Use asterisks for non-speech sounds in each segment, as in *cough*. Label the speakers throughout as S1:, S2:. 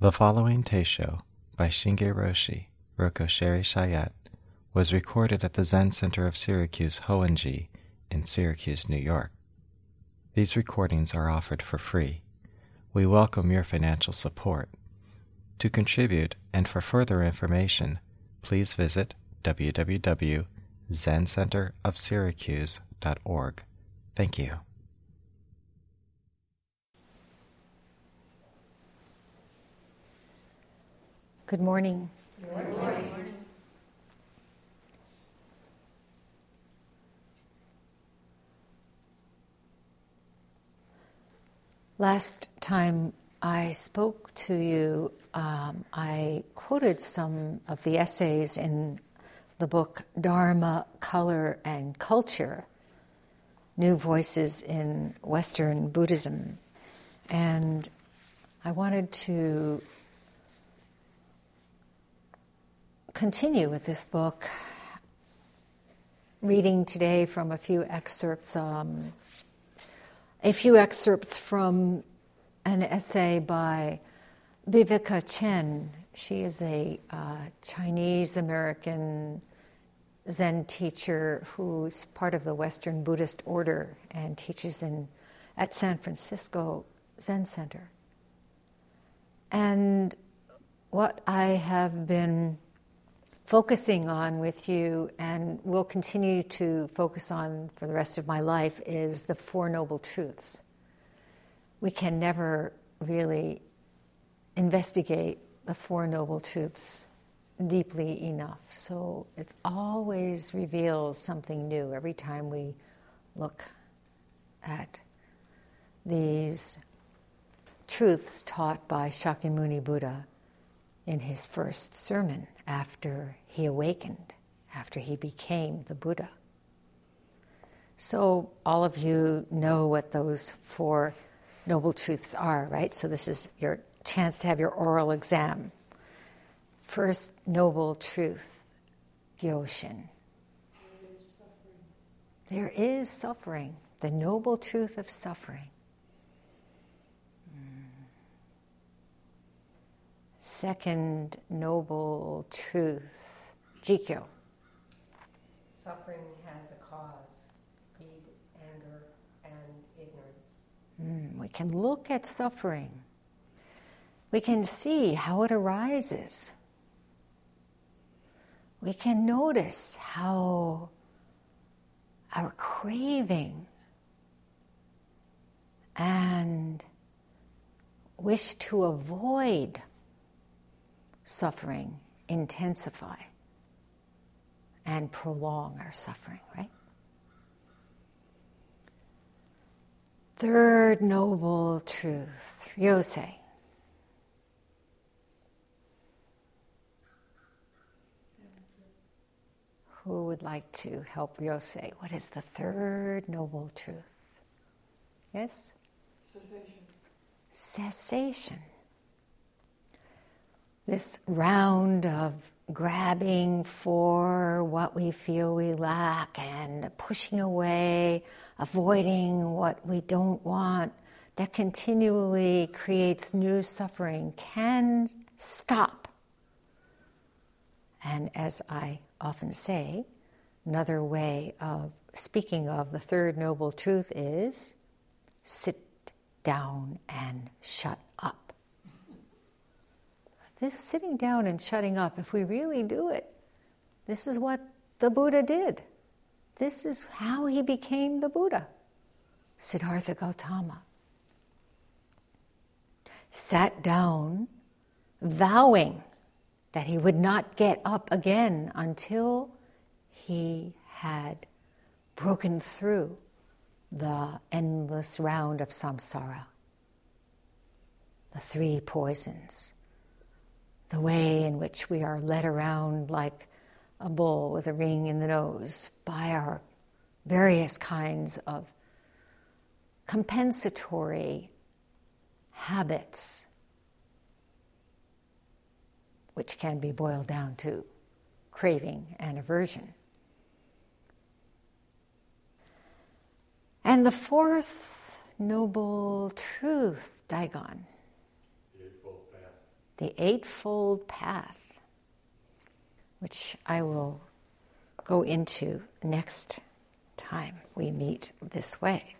S1: The following Teisho by Shinge Roshi, Roko Sherry Chayat, was recorded at the Zen Center of Syracuse Hoenji in Syracuse, New York. These recordings are offered for free. We welcome your financial support. To contribute and for further information, please visit www.zencenterofsyracuse.org. Thank you.
S2: Good morning.
S3: Good morning.
S2: Last time I spoke to you, um, I quoted some of the essays in the book Dharma, Color, and Culture New Voices in Western Buddhism. And I wanted to continue with this book, reading today from a few excerpts, um, a few excerpts from an essay by Viveka Chen. She is a uh, Chinese American Zen teacher who's part of the Western Buddhist order and teaches in at San Francisco Zen Center. And what I have been focusing on with you and will continue to focus on for the rest of my life is the Four Noble Truths. We can never really investigate the Four Noble Truths deeply enough. So it always reveals something new every time we look at these truths taught by Shakyamuni Buddha in his first sermon after he awakened, after he became the Buddha. So, all of you know what those four noble truths are, right? So, this is your chance to have your oral exam. First noble truth, Gyoshin. There is suffering, the noble truth of suffering. Second noble truth, Jikyo.
S3: Suffering has a cause greed, anger, and ignorance.
S2: Mm, we can look at suffering, we can see how it arises. We can notice how our craving and wish to avoid suffering intensify and prolong our suffering, right? Third noble truth, Ryosei. Who would like to help Ryosei? What is the third noble truth? Yes?
S4: Cessation.
S2: Cessation this round of grabbing for what we feel we lack and pushing away, avoiding what we don't want, that continually creates new suffering can stop. And as I often say, another way of speaking of the third noble truth is sit down and shut this sitting down and shutting up, if we really do it, this is what the Buddha did. This is how he became the Buddha. Siddhartha Gautama sat down, vowing that he would not get up again until he had broken through the endless round of samsara, the three poisons the way in which we are led around like a bull with a ring in the nose by our various kinds of compensatory habits, which can be boiled down to craving and aversion. And the fourth noble truth, Daigon the Eightfold Path, which I will go into next time we meet this way.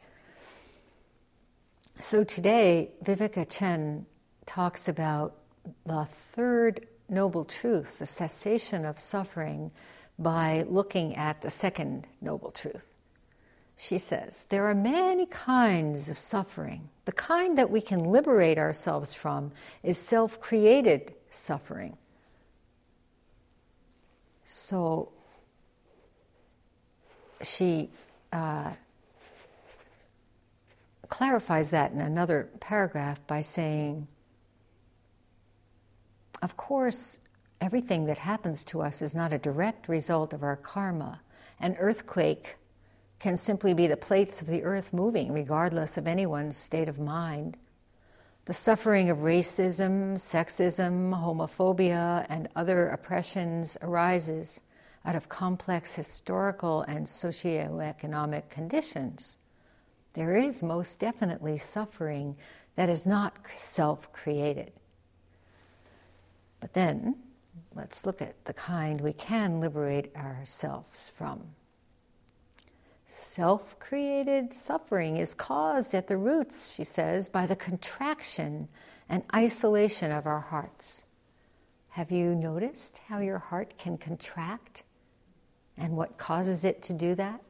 S2: So today, Viveka Chen talks about the third noble truth, the cessation of suffering, by looking at the second noble truth. She says, There are many kinds of suffering. The kind that we can liberate ourselves from is self created suffering. So she uh, clarifies that in another paragraph by saying, Of course, everything that happens to us is not a direct result of our karma. An earthquake can simply be the plates of the earth moving, regardless of anyone's state of mind. The suffering of racism, sexism, homophobia, and other oppressions arises out of complex historical and socioeconomic conditions. There is most definitely suffering that is not self created. But then, let's look at the kind we can liberate ourselves from. Self created suffering is caused at the roots, she says, by the contraction and isolation of our hearts. Have you noticed how your heart can contract and what causes it to do that?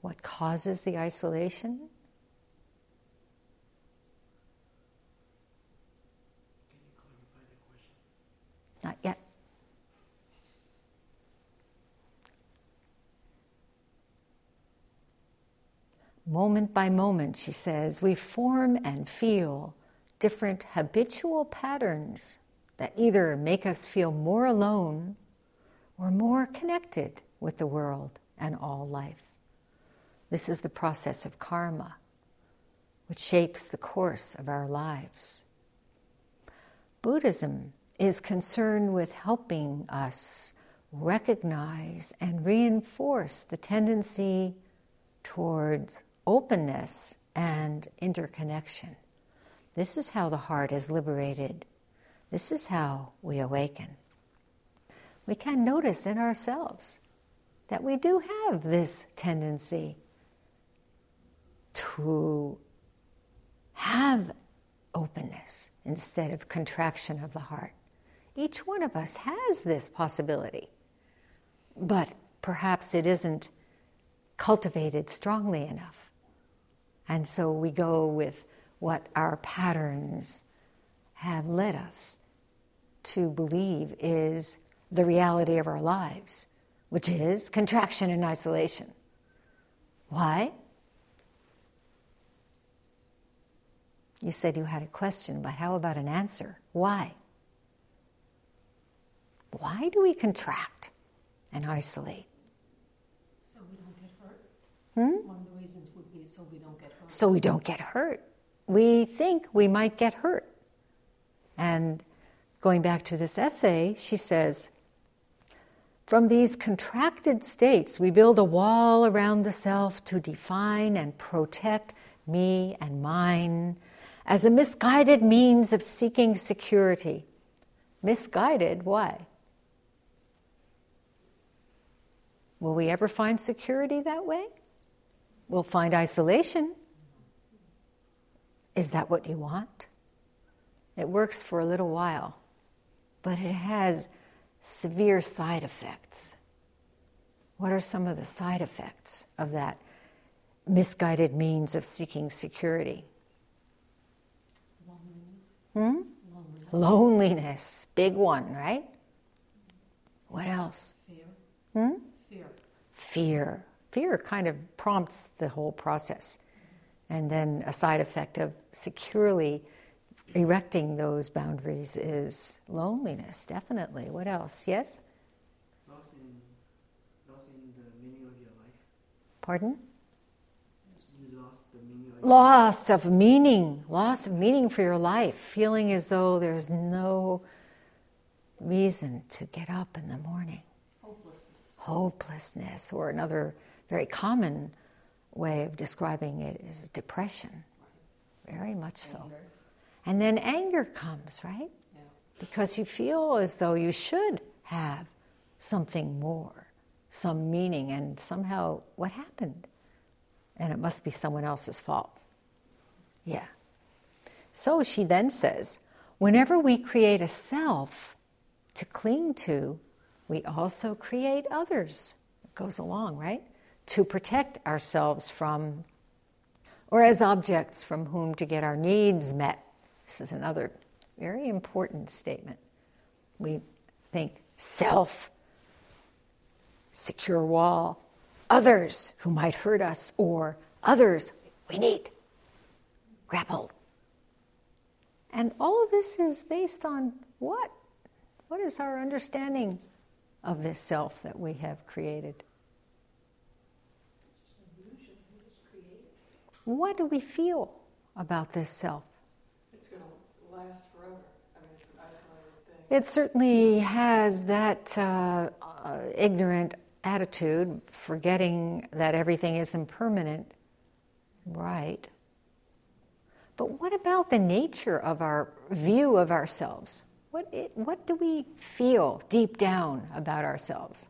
S2: What causes the isolation? Not yet. Moment by moment, she says, we form and feel different habitual patterns that either make us feel more alone or more connected with the world and all life. This is the process of karma, which shapes the course of our lives. Buddhism is concerned with helping us recognize and reinforce the tendency towards openness and interconnection. This is how the heart is liberated. This is how we awaken. We can notice in ourselves that we do have this tendency to have openness instead of contraction of the heart. Each one of us has this possibility, but perhaps it isn't cultivated strongly enough. And so we go with what our patterns have led us to believe is the reality of our lives, which is contraction and isolation. Why? You said you had a question, but how about an answer? Why? Why do we contract and isolate?
S3: So we don't get hurt.
S2: Hmm?
S3: One of the reasons would be so we don't get hurt.
S2: So we don't get hurt. We think we might get hurt. And going back to this essay, she says, from these contracted states, we build a wall around the self to define and protect me and mine as a misguided means of seeking security. Misguided, why? Will we ever find security that way? We'll find isolation. Is that what you want? It works for a little while, but it has severe side effects. What are some of the side effects of that misguided means of seeking security? Hmm?
S3: Loneliness.
S2: Loneliness, big one, right? What else?
S3: Fear.
S2: Hmm?
S3: Fear.
S2: Fear. Fear kind of prompts the whole process. And then a side effect of securely erecting those boundaries is loneliness, definitely. What else? Yes?
S4: Loss in, loss in the meaning of your life.
S2: Pardon?
S4: You lost the meaning of
S2: Loss of meaning, loss of meaning for your life, feeling as though there's no reason to get up in the morning.
S3: Hopelessness.
S2: Hopelessness, or another very common way of describing it is depression. Very much so.
S3: Anger.
S2: And then anger comes, right?
S3: Yeah.
S2: Because you feel as though you should have something more, some meaning, and somehow what happened? And it must be someone else's fault. Yeah. So she then says, whenever we create a self to cling to, we also create others. It goes along, right? To protect ourselves from, or as objects from whom to get our needs met. This is another very important statement. We think self, secure wall, others who might hurt us, or others we need. Grab hold. And all of this is based on what? What is our understanding of this self that we have created? What do we feel about this self?
S3: It's going to last forever. I mean, it's an isolated thing.
S2: It certainly has that uh, uh, ignorant attitude, forgetting that everything is impermanent. Right. But what about the nature of our view of ourselves? What, it, what do we feel deep down about ourselves?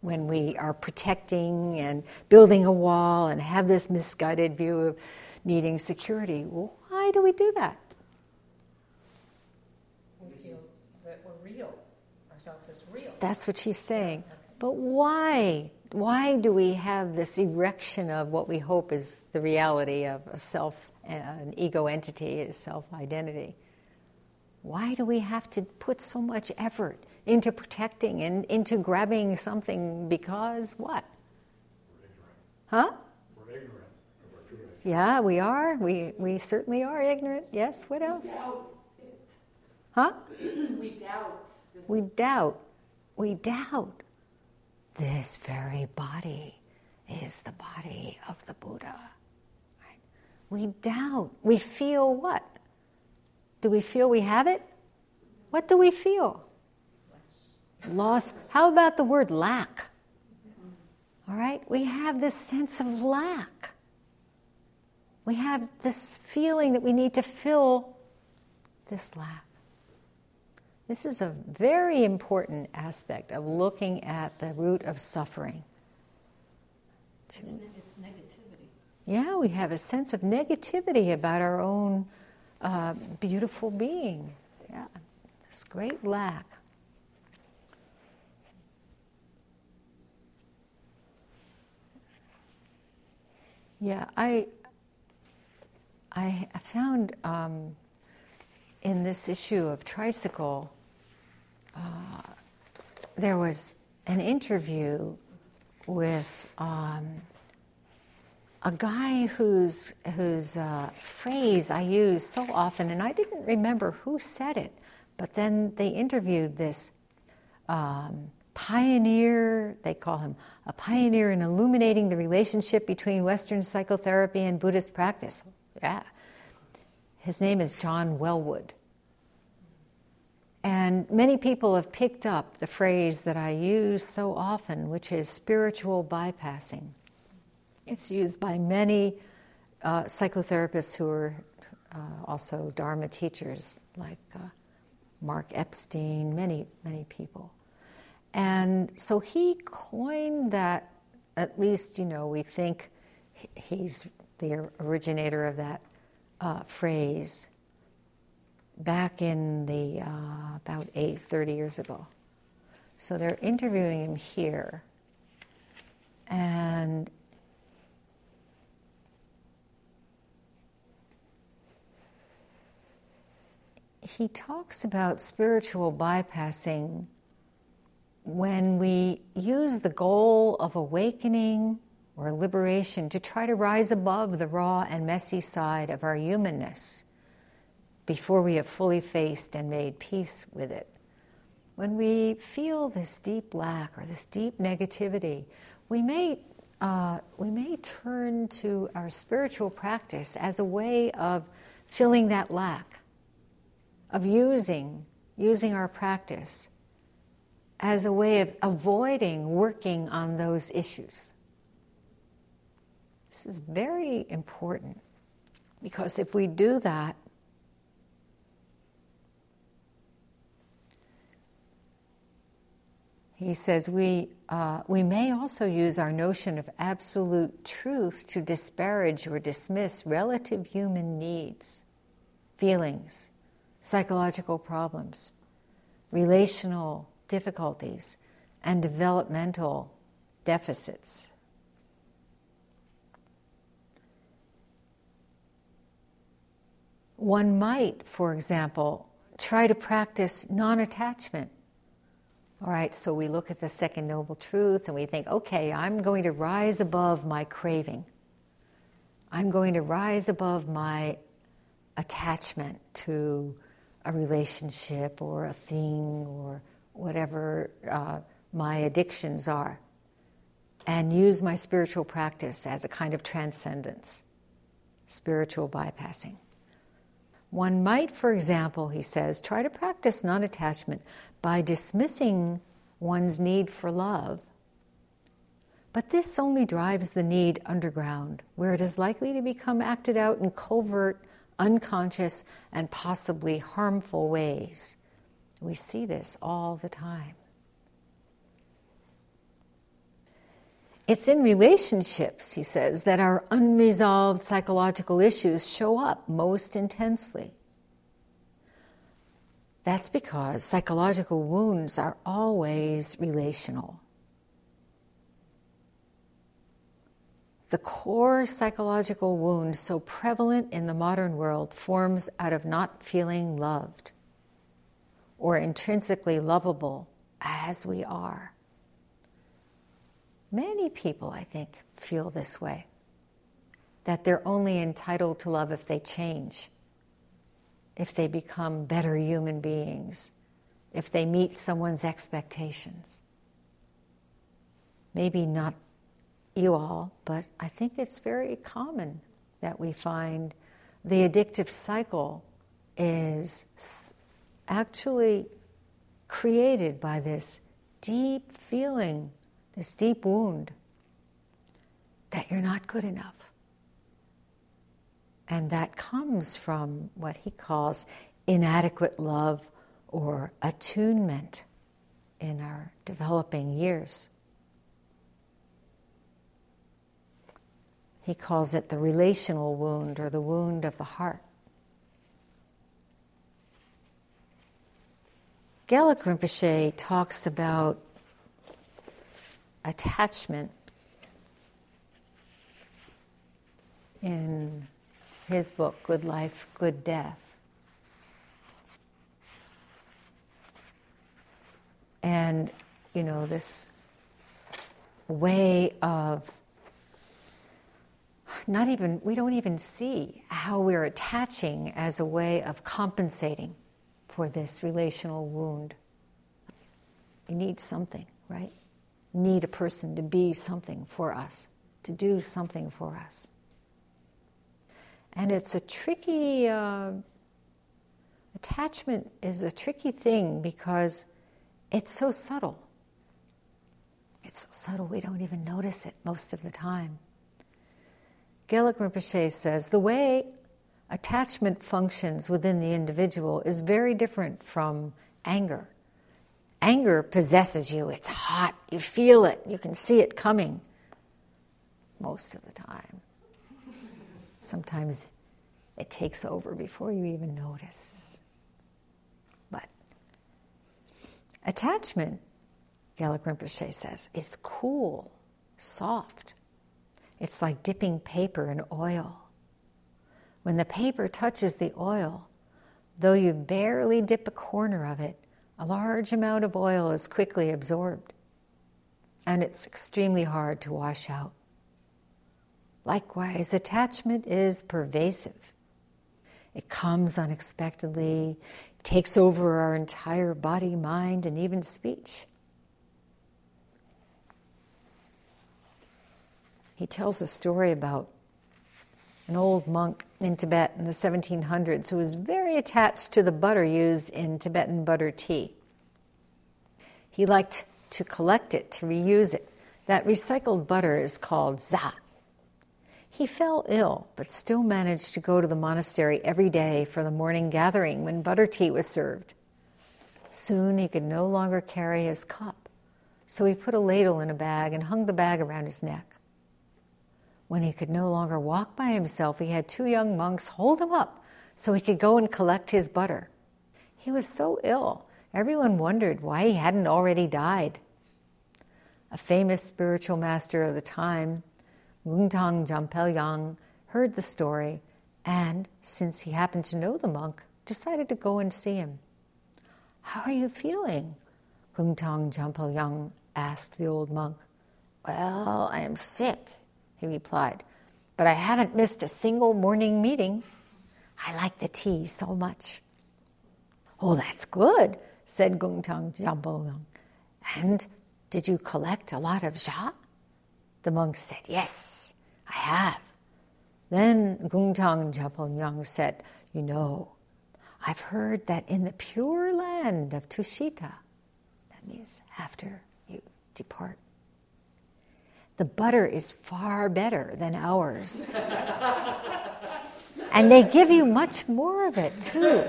S2: When we are protecting and building a wall and have this misguided view of needing security, why do we do that?
S5: We feel that we're real. Ourself is real.
S2: That's what she's saying. But why? Why do we have this erection of what we hope is the reality of a self, an ego entity, a self identity? Why do we have to put so much effort into protecting and into grabbing something because what? Huh?
S6: We're ignorant of our true nature.
S2: Yeah, we are. We, we certainly are ignorant. Yes, what else?
S3: Doubt it.
S2: Huh? *clears throat*
S3: We doubt. this.
S2: We doubt. We doubt. This very body is the body of the Buddha. Right? We doubt. We feel what? Do we feel we have it? What do we feel? Loss. How about the word lack? All right? We have this sense of lack. We have this feeling that we need to fill this lack. This is a very important aspect of looking at the root of suffering.
S3: It's, it's negativity.
S2: Yeah, we have a sense of negativity about our own uh, beautiful being. Yeah, this great lack. Yeah, I I found um, in this issue of tricycle, uh, there was an interview with um, a guy whose whose uh, phrase I use so often, and I didn't remember who said it, but then they interviewed this um, pioneer. They call him a pioneer in illuminating the relationship between Western psychotherapy and Buddhist practice. Yeah, his name is John Welwood. And many people have picked up the phrase that I use so often, which is spiritual bypassing. It's used by many uh, psychotherapists who are uh, also Dharma teachers, like uh, Mark Epstein, many, many people. And so he coined that, at least, you know, we think he's the originator of that uh, phrase back in the uh, about eight, 30 years ago. So they're interviewing him here. And he talks about spiritual bypassing when we use the goal of awakening or liberation to try to rise above the raw and messy side of our humanness before we have fully faced and made peace with it. When we feel this deep lack or this deep negativity, we may, uh, we may turn to our spiritual practice as a way of filling that lack, of using, using our practice as a way of avoiding working on those issues. This is very important. Because if we do that, he says we, uh, we may also use our notion of absolute truth to disparage or dismiss relative human needs, feelings, psychological problems, relational difficulties, and developmental deficits. One might, for example, try to practice non attachment. All right, so we look at the second noble truth and we think, okay, I'm going to rise above my craving. I'm going to rise above my attachment to a relationship or a thing or whatever uh, my addictions are, and use my spiritual practice as a kind of transcendence, spiritual bypassing. One might, for example, he says, try to practice non attachment by dismissing one's need for love. But this only drives the need underground, where it is likely to become acted out in covert, unconscious, and possibly harmful ways. We see this all the time. It's in relationships, he says, that our unresolved psychological issues show up most intensely. That's because psychological wounds are always relational. The core psychological wound, so prevalent in the modern world, forms out of not feeling loved or intrinsically lovable as we are. Many people, I think, feel this way that they're only entitled to love if they change, if they become better human beings, if they meet someone's expectations. Maybe not you all, but I think it's very common that we find the addictive cycle is actually created by this deep feeling this deep wound that you're not good enough. And that comes from what he calls inadequate love or attunement in our developing years. He calls it the relational wound or the wound of the heart. Gelek Rinpoche talks about attachment in his book, Good Life, Good Death. And, you know, this way of not even, we don't even see how we're attaching as a way of compensating for this relational wound. You need something, right? need a person to be something for us, to do something for us. And it's a tricky, uh, attachment is a tricky thing because it's so subtle. It's so subtle we don't even notice it most of the time. Gelek Rinpoche says the way attachment functions within the individual is very different from anger Anger possesses you. It's hot. You feel it. You can see it coming most of the time. Sometimes it takes over before you even notice. But attachment, Gelek Rinpoche says, is cool, soft. It's like dipping paper in oil. When the paper touches the oil, though you barely dip a corner of it, a large amount of oil is quickly absorbed, and it's extremely hard to wash out. Likewise, attachment is pervasive. It comes unexpectedly, takes over our entire body, mind, and even speech. He tells a story about an old monk in Tibet in the 1700s who was very attached to the butter used in Tibetan butter tea. He liked to collect it, to reuse it. That recycled butter is called za. He fell ill, but still managed to go to the monastery every day for the morning gathering when butter tea was served. Soon he could no longer carry his cup, so he put a ladle in a bag and hung the bag around his neck. When he could no longer walk by himself, he had two young monks hold him up so he could go and collect his butter. He was so ill, everyone wondered why he hadn't already died. A famous spiritual master of the time, Gungtang Jampelyang, heard the story and, since he happened to know the monk, decided to go and see him. How are you feeling? Gungtang Jampelyang asked the old monk. Well, I am sick, he replied, but I haven't missed a single morning meeting. I like the tea so much. Oh, that's good, said Gungtang Jampelyang. And did you collect a lot of sha? The monk said, Yes, I have. Then Gungtang Jampelyang said, You know, I've heard that in the pure land of Tushita, that means after you depart, the butter is far better than ours. and they give you much more of it, too.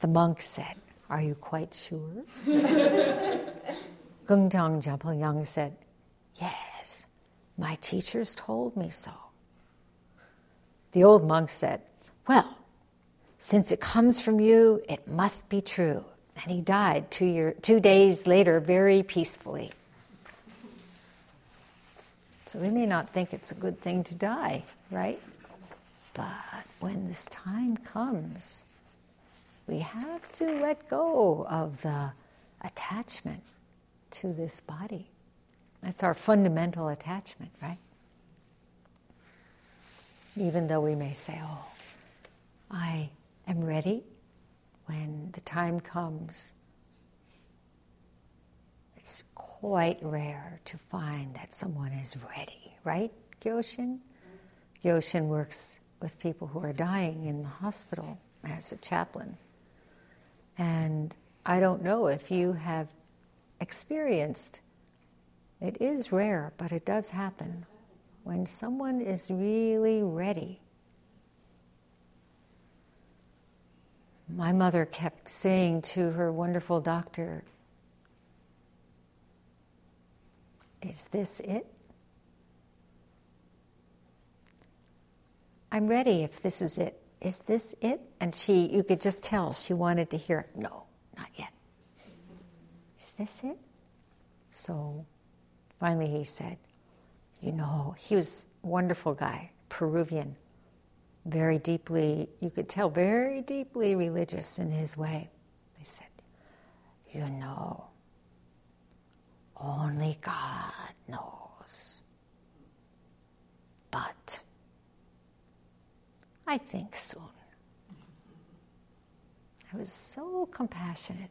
S2: The monk said, Are you quite sure? *laughs* Gungtang Yang said, Yes, my teachers told me so. The old monk said, Well, since it comes from you, it must be true. And he died two, year, two days later very peacefully. So we may not think it's a good thing to die, right? But when this time comes, we have to let go of the attachment to this body. That's our fundamental attachment, right? Even though we may say, oh, I am ready when the time comes quite rare to find that someone is ready, right, Gyoshin? Gyoshin works with people who are dying in the hospital as a chaplain. And I don't know if you have experienced, it is rare, but it does happen. When someone is really ready, my mother kept saying to her wonderful doctor, Is this it? I'm ready if this is it. Is this it? And she, you could just tell she wanted to hear, no, not yet. Is this it? So finally he said, you know, he was a wonderful guy, Peruvian, very deeply, you could tell, very deeply religious in his way. He said, you know, only God knows. But I think soon. I was so compassionate,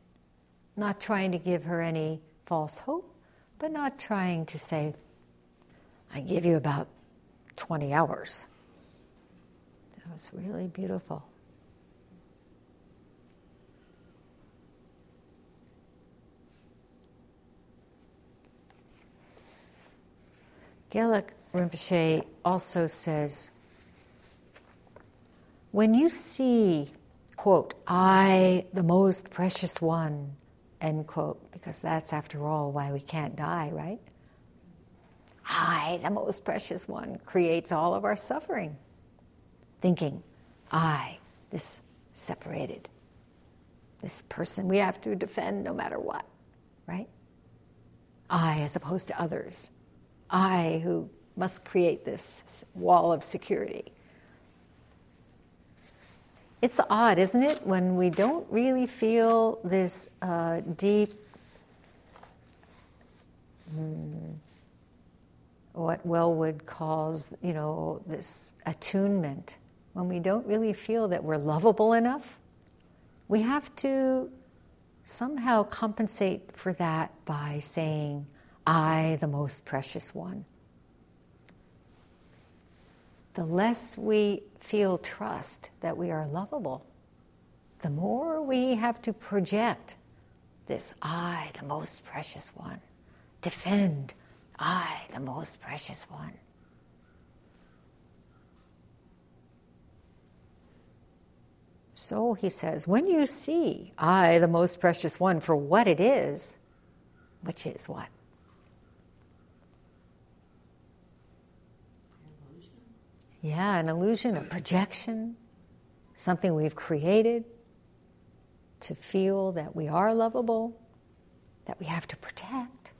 S2: not trying to give her any false hope, but not trying to say, I give you about 20 hours. That was really beautiful. Gelek Rinpoche also says, when you see, quote, I, the most precious one, end quote, because that's after all why we can't die, right? I, the most precious one, creates all of our suffering. Thinking, I, this separated, this person we have to defend no matter what, right? I, as opposed to others. I who must create this wall of security. It's odd, isn't it, when we don't really feel this uh, deep, hmm, what Welwood calls, you know, this attunement, when we don't really feel that we're lovable enough, we have to somehow compensate for that by saying, I, the most precious one. The less we feel trust that we are lovable, the more we have to project this I, the most precious one, defend I, the most precious one. So he says, when you see I, the most precious one, for what it is, which is what? Yeah, an illusion, a projection, something we've created to feel that we are lovable, that we have to protect.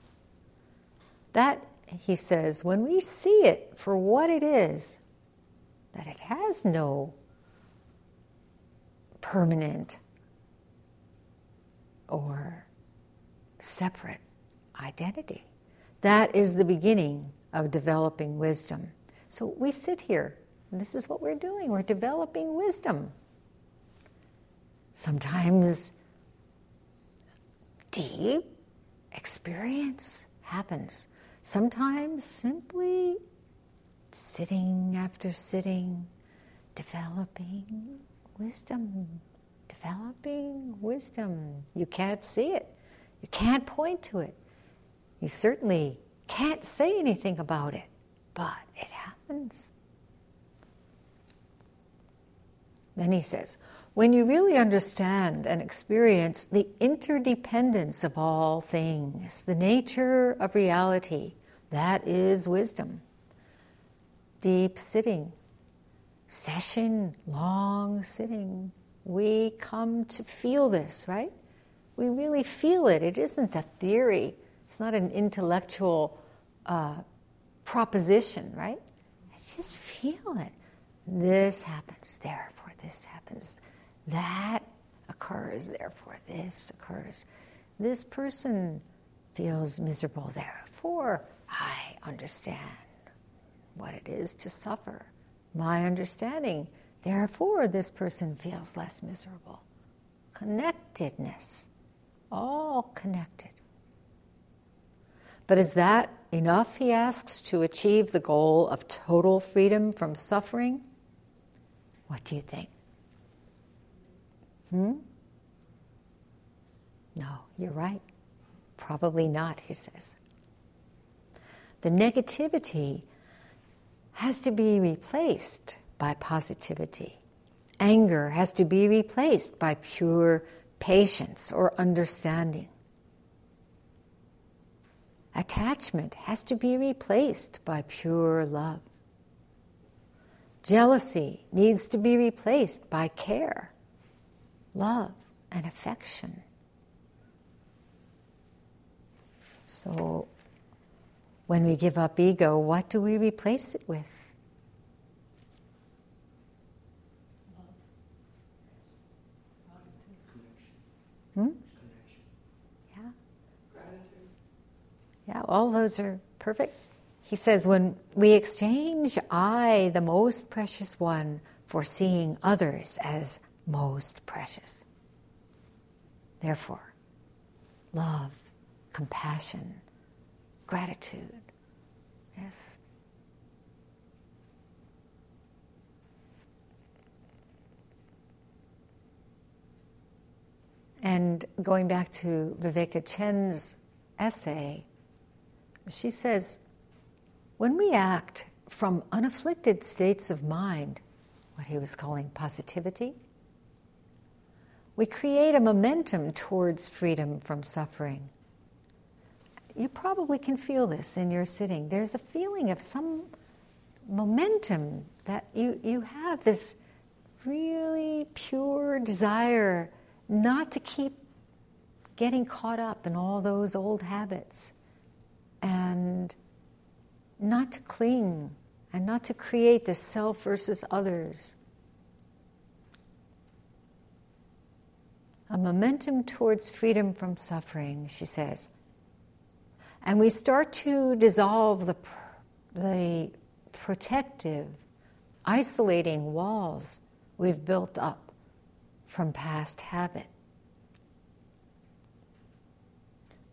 S2: That, he says, when we see it for what it is, that it has no permanent or separate identity. That is the beginning of developing wisdom. So we sit here, and this is what we're doing. We're developing wisdom. Sometimes deep experience happens. Sometimes simply sitting after sitting, developing wisdom, developing wisdom. You can't see it, you can't point to it, you certainly can't say anything about it, but it happens. Then he says, when you really understand and experience the interdependence of all things, the nature of reality, that is wisdom. Deep sitting, session, long sitting, we come to feel this, right? We really feel it. It isn't a theory, it's not an intellectual uh, proposition, right? Just feel it. This happens, therefore, this happens. That occurs, therefore, this occurs. This person feels miserable, therefore, I understand what it is to suffer. My understanding, therefore, this person feels less miserable. Connectedness, all connected. But is that enough, he asks, to achieve the goal of total freedom from suffering? What do you think? Hmm? No, you're right. Probably not, he says. The negativity has to be replaced by positivity. Anger has to be replaced by pure patience or understanding. Attachment has to be replaced by pure love. Jealousy needs to be replaced by care, love, and affection. So, when we give up ego, what do we replace it with? Hmm? Yeah.
S3: Gratitude.
S2: Yeah, all those are perfect. He says, when we exchange I, the most precious one, for seeing others as most precious. Therefore, love, compassion, gratitude. Yes. And going back to Viveka Chen's essay, she says, when we act from unafflicted states of mind, what he was calling positivity, we create a momentum towards freedom from suffering. You probably can feel this in your sitting. There's a feeling of some momentum that you, you have this really pure desire not to keep getting caught up in all those old habits and not to cling and not to create this self versus others. A momentum towards freedom from suffering, she says. And we start to dissolve the, the protective, isolating walls we've built up from past habit.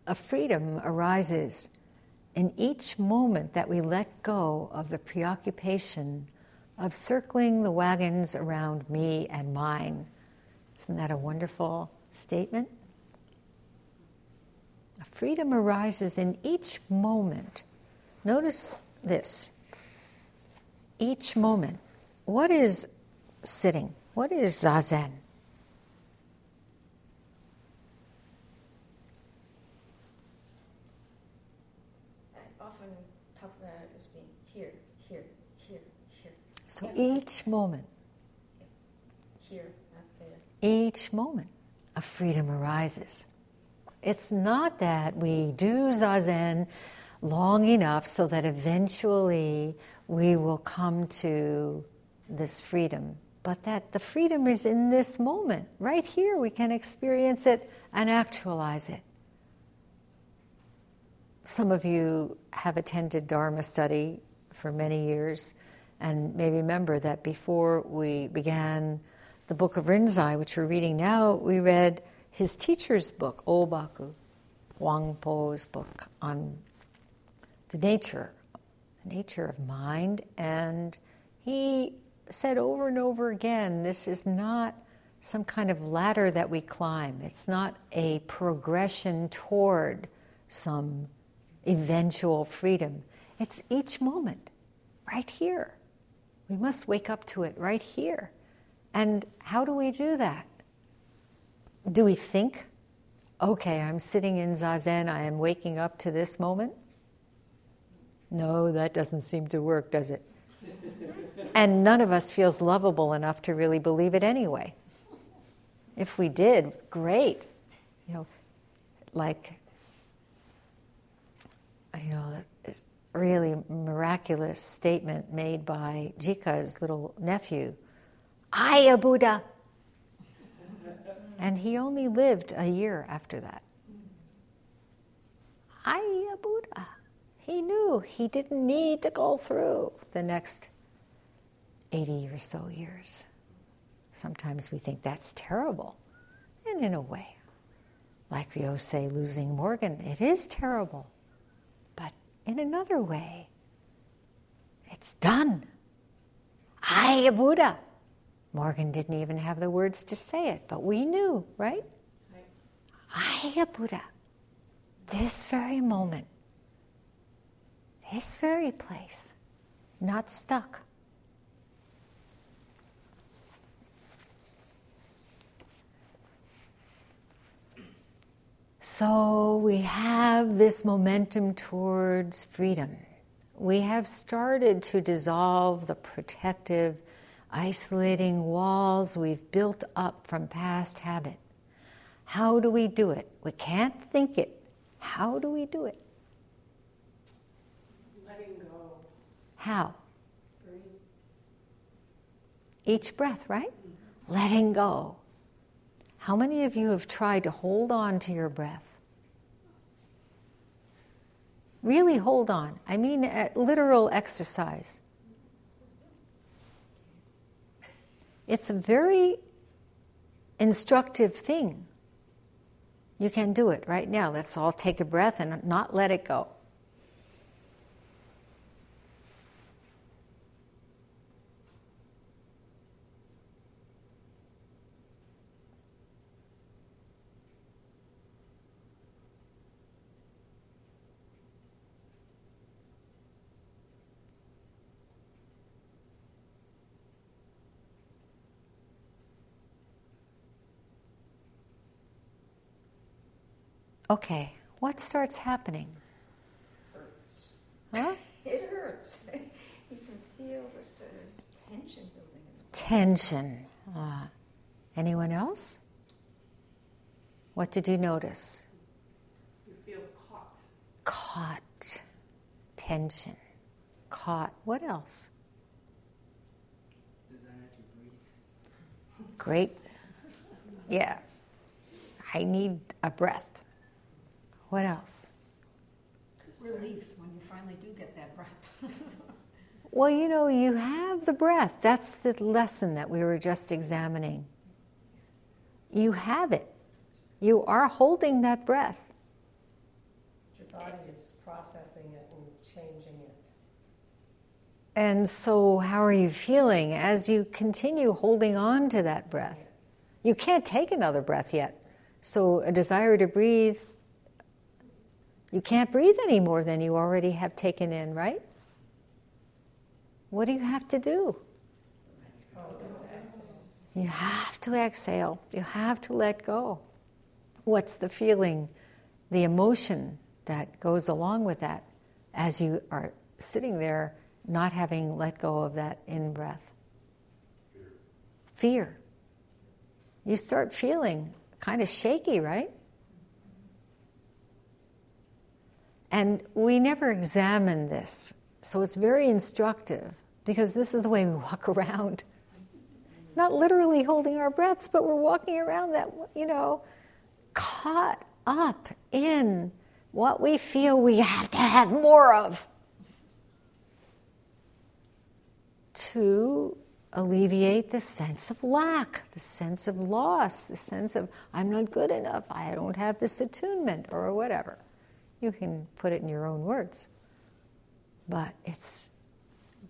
S2: A freedom arises in each moment that we let go of the preoccupation of circling the wagons around me and mine. Isn't that a wonderful statement? Freedom arises in each moment Notice this. Each moment, what is sitting? What is zazen?
S5: I often talk about it as being here, here, here, here,
S2: So each moment,
S5: here, not there.
S2: each moment, a freedom arises. It's not that we do zazen long enough so that eventually we will come to this freedom, but that the freedom is in this moment. Right here, we can experience it and actualize it. Some of you have attended Dharma study for many years and may remember that before we began the book of Rinzai, which we're reading now, we read his teacher's book, Obaku, Huang Po's book on the nature, the nature of mind, and he said over and over again, this is not some kind of ladder that we climb. It's not a progression toward some eventual freedom. It's each moment, right here. We must wake up to it right here. And how do we do that? Do we think, okay, I'm sitting in zazen, I am waking up to this moment? No, that doesn't seem to work, does it? *laughs* and none of us feels lovable enough to really believe it anyway. If we did, great. You know, like, you know, this really miraculous statement made by Jika's little nephew I a Buddha. And he only lived a year after that. I a Buddha. He knew he didn't need to go through the next 80 or so years. Sometimes we think that's terrible. And in a way, like we always say, losing Morgan, it is terrible. In another way, it's done. I, Buddha. Morgan didn't even have the words to say it, but we knew, right? A Buddha. This very moment, this very place, not stuck. So we have this momentum towards freedom. We have started to dissolve the protective, isolating walls we've built up from past habit. How do we do it? We can't think it. How do we do it?
S3: Letting go.
S2: How?
S3: Breathe.
S2: Each breath, right? Letting go. How many of you have tried to hold on to your breath? Really hold on. I mean, literal exercise. It's a very instructive thing. You can do it right now. Let's all take a breath and not let it go. Okay, what starts happening?
S5: Hurts.
S2: Huh? *laughs*
S5: It hurts. *laughs* you can feel this sort of tension building. in the
S2: Tension. Ah. anyone else? What did you notice?
S3: You feel caught.
S2: Caught. Tension. Caught. What else?
S4: Desire to breathe.
S2: Great. Yeah. I need a breath. What else?
S7: Relief when you finally do get that breath. *laughs*
S2: Well, you know, you have the breath. That's the lesson that we were just examining. You have it. You are holding that breath.
S5: Your body is processing it and changing it.
S2: And so, how are you feeling as you continue holding on to that breath? You can't take another breath yet. So, a desire to breathe, You can't breathe any more than you already have taken in, right? What do you have to do? You have to exhale. You have to let go. What's the feeling, the emotion that goes along with that as you are sitting there not having let go of that in breath? Fear. You start feeling kind of shaky, right? And we never examine this. So it's very instructive because this is the way we *laughs* walk around. Not literally holding our breaths, but we're walking around that, you know, caught up in what we feel we have to have more of to alleviate the sense of lack, the sense of loss, the sense of I'm not good enough, I don't have this attunement, or whatever. You can put it in your own words. But it's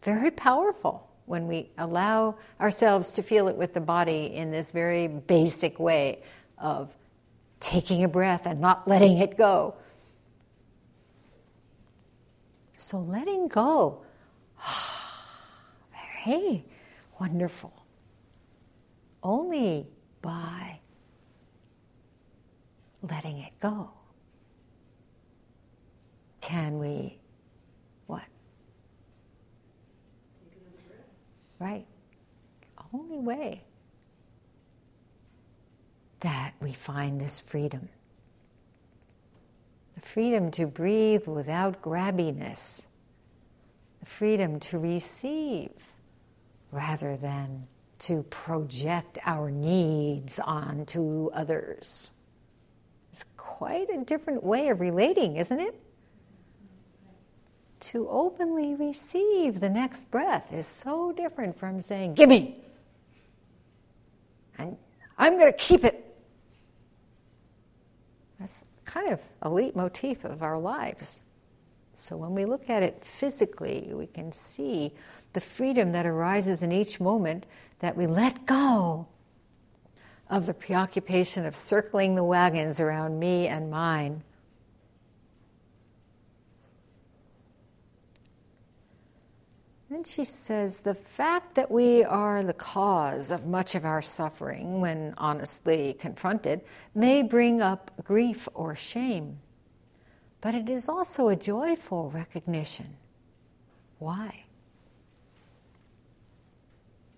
S2: very powerful when we allow ourselves to feel it with the body in this very basic way of taking a breath and not letting it go. So letting go, *sighs* very wonderful. Only by letting it go can we what? Right. Only way that we find this freedom. The freedom to breathe without grabbiness. The freedom to receive rather than to project our needs onto others. It's quite a different way of relating, isn't it? To openly receive the next breath is so different from saying, Give me! And I'm going to keep it. That's kind of a leitmotif of our lives. So when we look at it physically, we can see the freedom that arises in each moment that we let go of the preoccupation of circling the wagons around me and mine. Then she says the fact that we are the cause of much of our suffering, when honestly confronted, may bring up grief or shame. But it is also a joyful recognition. Why?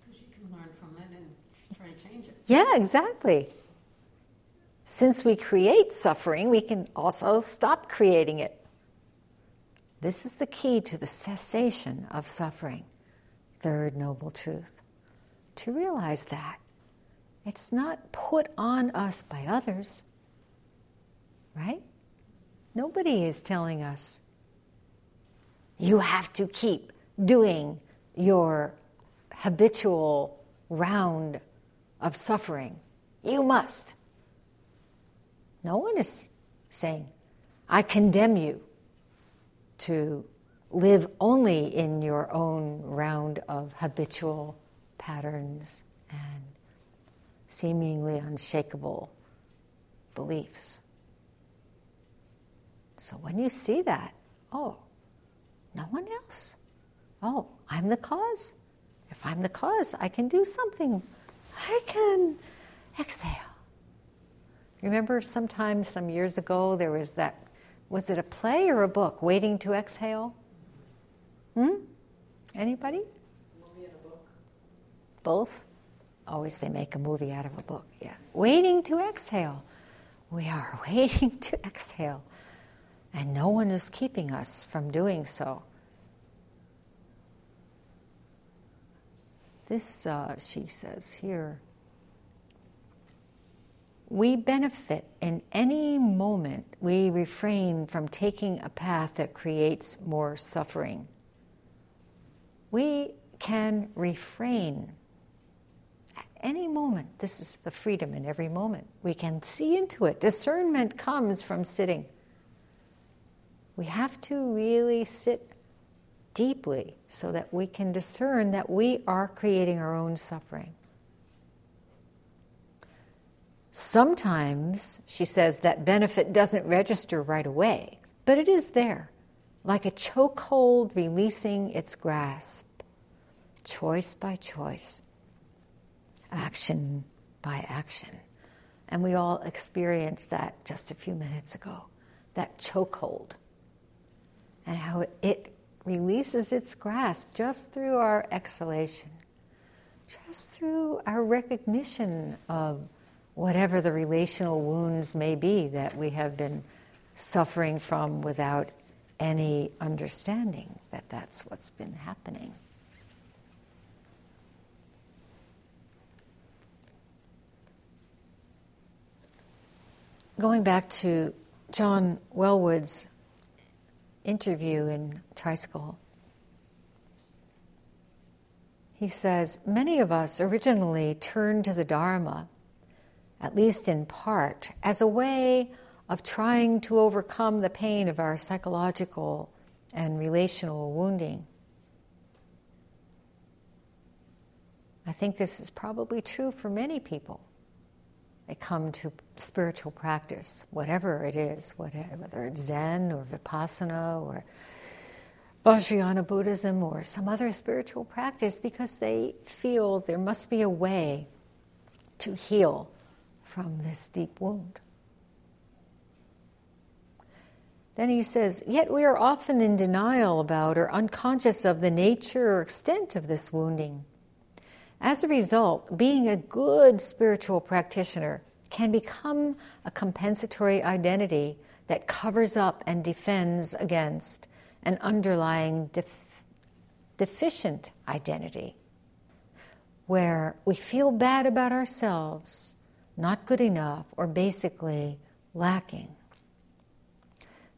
S3: Because you can learn from it and try to change it.
S2: Yeah, exactly. Since we create suffering, we can also stop creating it. This is the key to the cessation of suffering. Third noble truth. To realize that it's not put on us by others, right? Nobody is telling us you have to keep doing your habitual round of suffering. You must. No one is saying, I condemn you to live only in your own round of habitual patterns and seemingly unshakable beliefs. So when you see that, oh, no one else. Oh, I'm the cause. If I'm the cause, I can do something I can exhale. Remember, sometime, some years ago, there was that was it a play or a book, Waiting to Exhale? Hmm? Anybody?
S3: Movie and a book.
S2: Both? Always they make a movie out of a book, yeah. Waiting to exhale. We are *laughs* waiting to exhale. And no one is keeping us from doing so. This, uh, she says here, we benefit in any moment we refrain from taking a path that creates more suffering. We can refrain at any moment. This is the freedom in every moment. We can see into it. Discernment comes from sitting. We have to really sit deeply so that we can discern that we are creating our own suffering. Sometimes, she says, that benefit doesn't register right away. But it is there, like a chokehold releasing its grasp, choice by choice, action by action. And we all experienced that just a few minutes ago that chokehold and how it releases its grasp just through our exhalation, just through our recognition of whatever the relational wounds may be that we have been suffering from without any understanding that that's what's been happening. Going back to John Welwood's interview in Tricycle, he says, Many of us originally turned to the Dharma, at least in part, as a way of trying to overcome the pain of our psychological and relational wounding. I think this is probably true for many people. They come to spiritual practice, whatever it is, whether it's Zen or Vipassana or Vajrayana Buddhism or some other spiritual practice, because they feel there must be a way to heal from this deep wound. Then he says, Yet we are often in denial about or unconscious of the nature or extent of this wounding. As a result, being a good spiritual practitioner can become a compensatory identity that covers up and defends against an underlying def- deficient identity, where we feel bad about ourselves, not good enough, or basically lacking.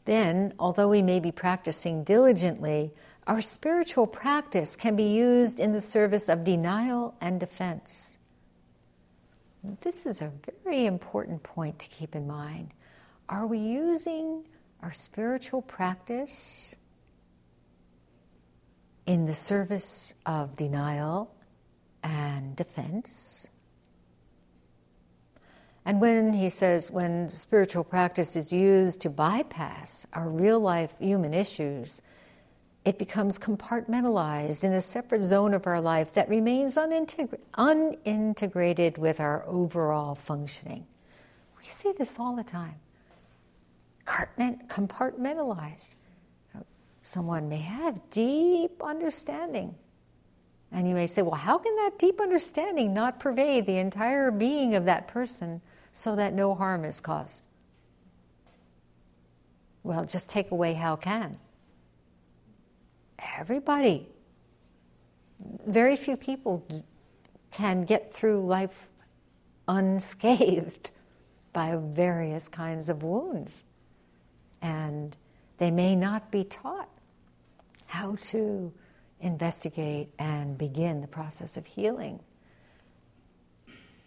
S2: Then, although we may be practicing diligently, our spiritual practice can be used in the service of denial and defense. This is a very important point to keep in mind. Are we using our spiritual practice in the service of denial and defense? And when he says, when spiritual practice is used to bypass our real life human issues, it becomes compartmentalized in a separate zone of our life that remains unintegr- unintegrated with our overall functioning. We see this all the time. Compartmentalized. Someone may have deep understanding. And you may say, well, how can that deep understanding not pervade the entire being of that person so that no harm is caused? Well, just take away how can. Everybody. Very few people can get through life unscathed *laughs* by various kinds of wounds. And they may not be taught how to investigate and begin the process of healing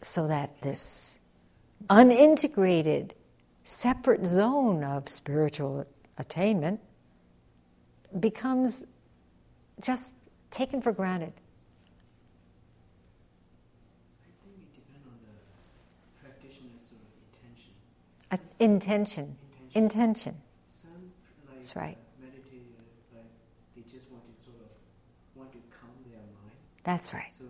S2: so that this unintegrated, separate zone of spiritual attainment becomes just taken for granted.
S4: I think it depends on the practitioner's sort of intention.
S2: Uh, intention. Intention.
S4: Some like
S2: That's right.
S4: uh, meditator, like they just want to sort of want to calm their mind.
S2: That's right.
S4: So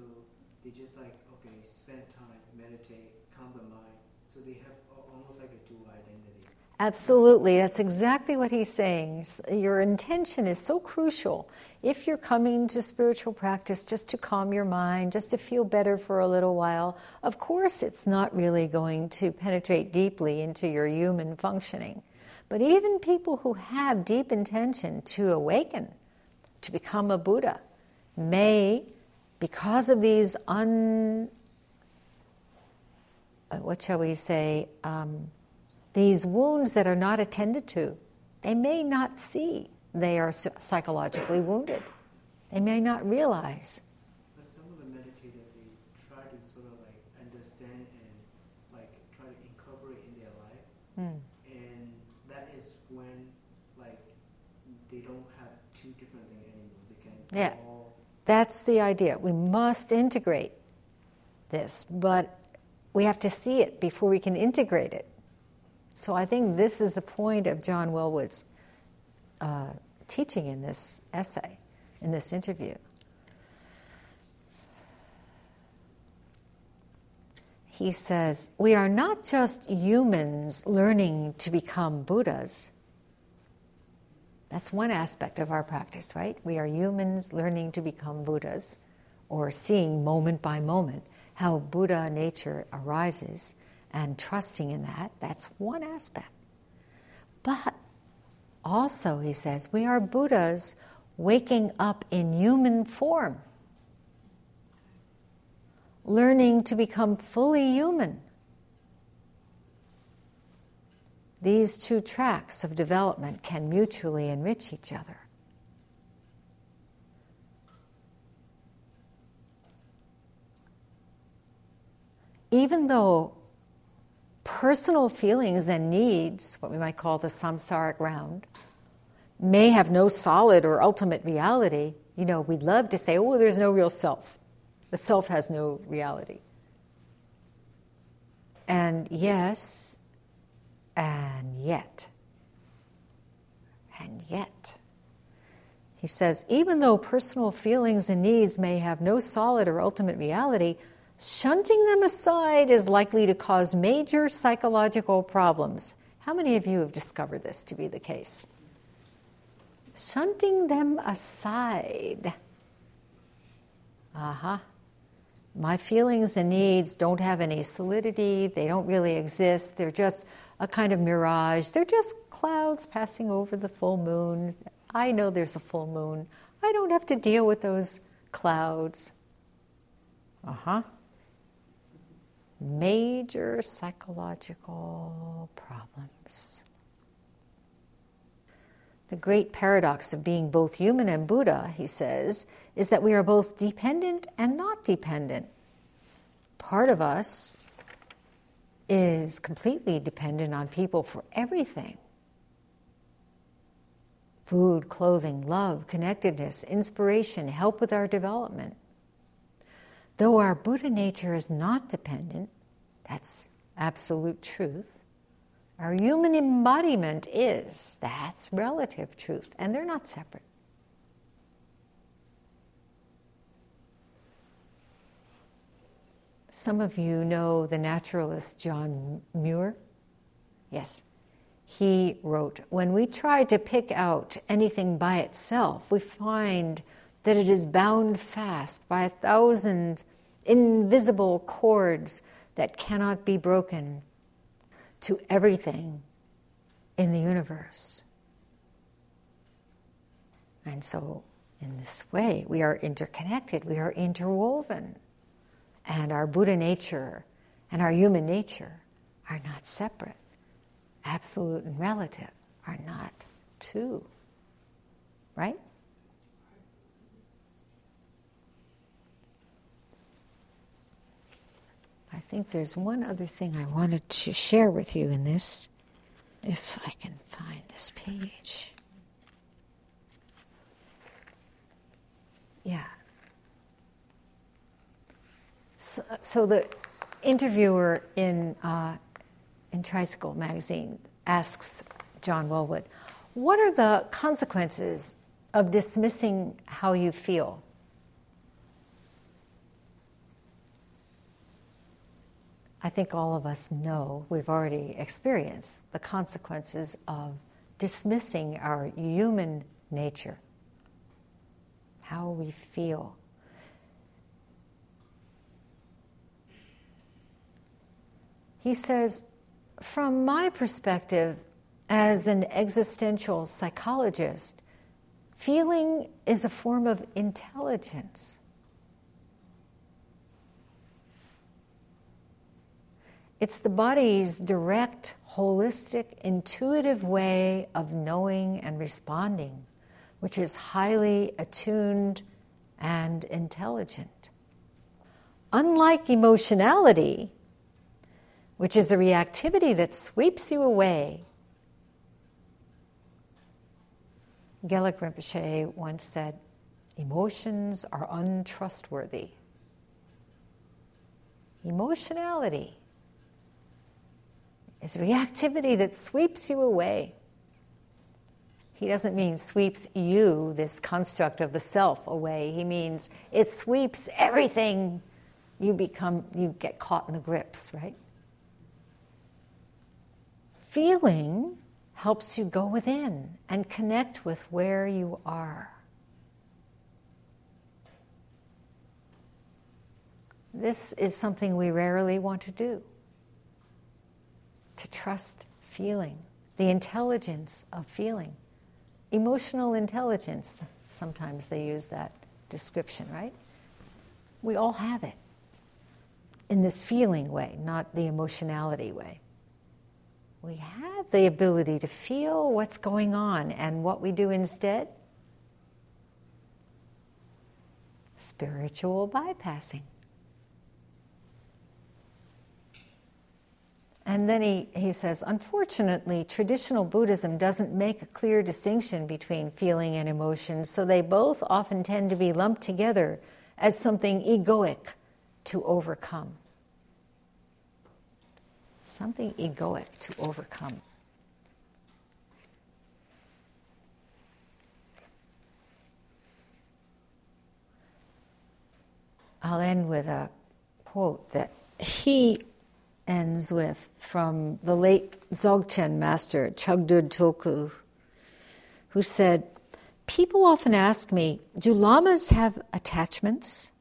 S4: they just like okay, spend time, meditate, calm the mind. So they have al- almost like a dual identity.
S2: Absolutely. That's exactly what he's saying. Your intention is so crucial. If you're coming to spiritual practice just to calm your mind, just to feel better for a little while, of course it's not really going to penetrate deeply into your human functioning. But even people who have deep intention to awaken, to become a Buddha, may, because of these un. uh, what shall we say? Um, these wounds that are not attended to, they may not see they are psychologically wounded. They may not realize.
S4: But some of the meditators they try to sort of like understand and like try to incorporate in their life,
S2: Hmm.
S4: and that is when like they don't have two different things anymore. They can
S2: Yeah.
S4: all
S2: That's the idea. We must integrate this, but we have to see it before we can integrate it. So I think this is the point of John Welwood's uh, teaching in this essay, in this interview. He says, We are not just humans learning to become Buddhas. That's one aspect of our practice, right? We are humans learning to become Buddhas or seeing moment by moment how Buddha nature arises and trusting in that. That's one aspect. But also, he says, we are Buddhas waking up in human form, learning to become fully human. These two tracks of development can mutually enrich each other. Even though personal feelings and needs, what we might call the samsaric round, may have no solid or ultimate reality, you know, we'd love to say, oh, there's no real self. The self has no reality. And yes, and yet, and yet. He says, even though personal feelings and needs may have no solid or ultimate reality, shunting them aside is likely to cause major psychological problems. How many of you have discovered this to be the case? Shunting them aside. Uh huh. My feelings and needs don't have any solidity, they don't really exist, they're just a kind of mirage. They're just clouds passing over the full moon. I know there's a full moon. I don't have to deal with those clouds. Uh huh. Major psychological problems. The great paradox of being both human and Buddha, he says, is that we are both dependent and not dependent. Part of us is completely dependent on people for everything food, clothing, love, connectedness, inspiration, help with our development. Though our Buddha nature is not dependent, that's absolute truth. Our human embodiment is, that's relative truth, and they're not separate. Some of you know the naturalist John Muir. Yes. He wrote When we try to pick out anything by itself, we find that it is bound fast by a thousand invisible cords that cannot be broken to everything in the universe. And so, in this way, we are interconnected, we are interwoven. And our Buddha nature and our human nature are not separate. Absolute and relative are not two. Right? I think there's one other thing I wanted to share with you in this, if I can find this page. Yeah. So, so the interviewer in, uh, in Tricycle magazine asks John Welwood, What are the consequences of dismissing how you feel? I think all of us know, we've already experienced the consequences of dismissing our human nature, how we feel. He says, from my perspective as an existential psychologist, feeling is a form of intelligence. It's the body's direct, holistic, intuitive way of knowing and responding, which is highly attuned and intelligent. Unlike emotionality, which is a reactivity that sweeps you away. Gelek Rinpoche once said, Emotions are untrustworthy. Emotionality is reactivity that sweeps you away. He doesn't mean sweeps you, this construct of the self, away. He means it sweeps everything. You become, you get caught in the grips, right? Feeling helps you go within and connect with where you are. This is something we rarely want to do to trust feeling, the intelligence of feeling. Emotional intelligence, sometimes they use that description, right? We all have it in this feeling way, not the emotionality way. We have the ability to feel what's going on, and what we do instead? Spiritual bypassing. And then he, he says, unfortunately, traditional Buddhism doesn't make a clear distinction between feeling and emotion, so they both often tend to be lumped together as something egoic to overcome. Something egoic to overcome. I'll end with a quote that he ends with from the late Dzogchen master Chagdud Tulku, who said, People often ask me, do lamas have attachments?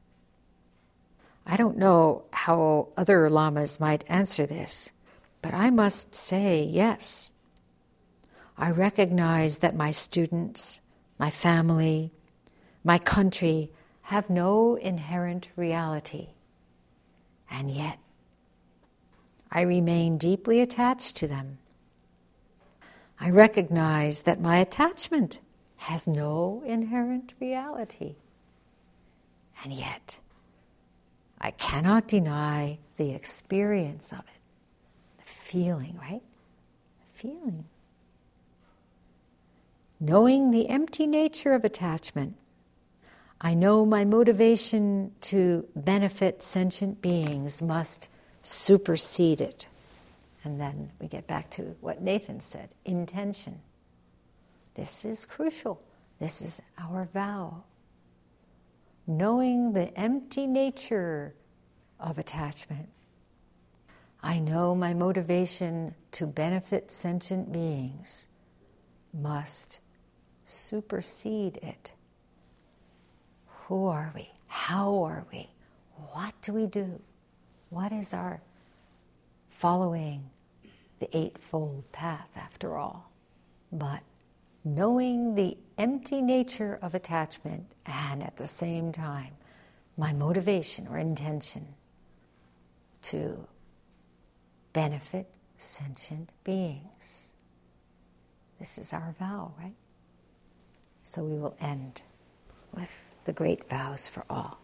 S2: I don't know how other lamas might answer this, but I must say yes. I recognize that my students, my family, my country have no inherent reality. And yet, I remain deeply attached to them. I recognize that my attachment has no inherent reality. And yet, I cannot deny the experience of it, the feeling, right? The feeling. Knowing the empty nature of attachment, I know my motivation to benefit sentient beings must supersede it. And then we get back to what Nathan said intention. This is crucial. This is our vow. Knowing the empty nature of attachment, I know my motivation to benefit sentient beings must supersede it. Who are we? How are we? What do we do? What is our following the Eightfold Path after all? But knowing the empty nature of attachment and at the same time my motivation or intention to benefit sentient beings. This is our vow, right? So we will end with the great vows for all.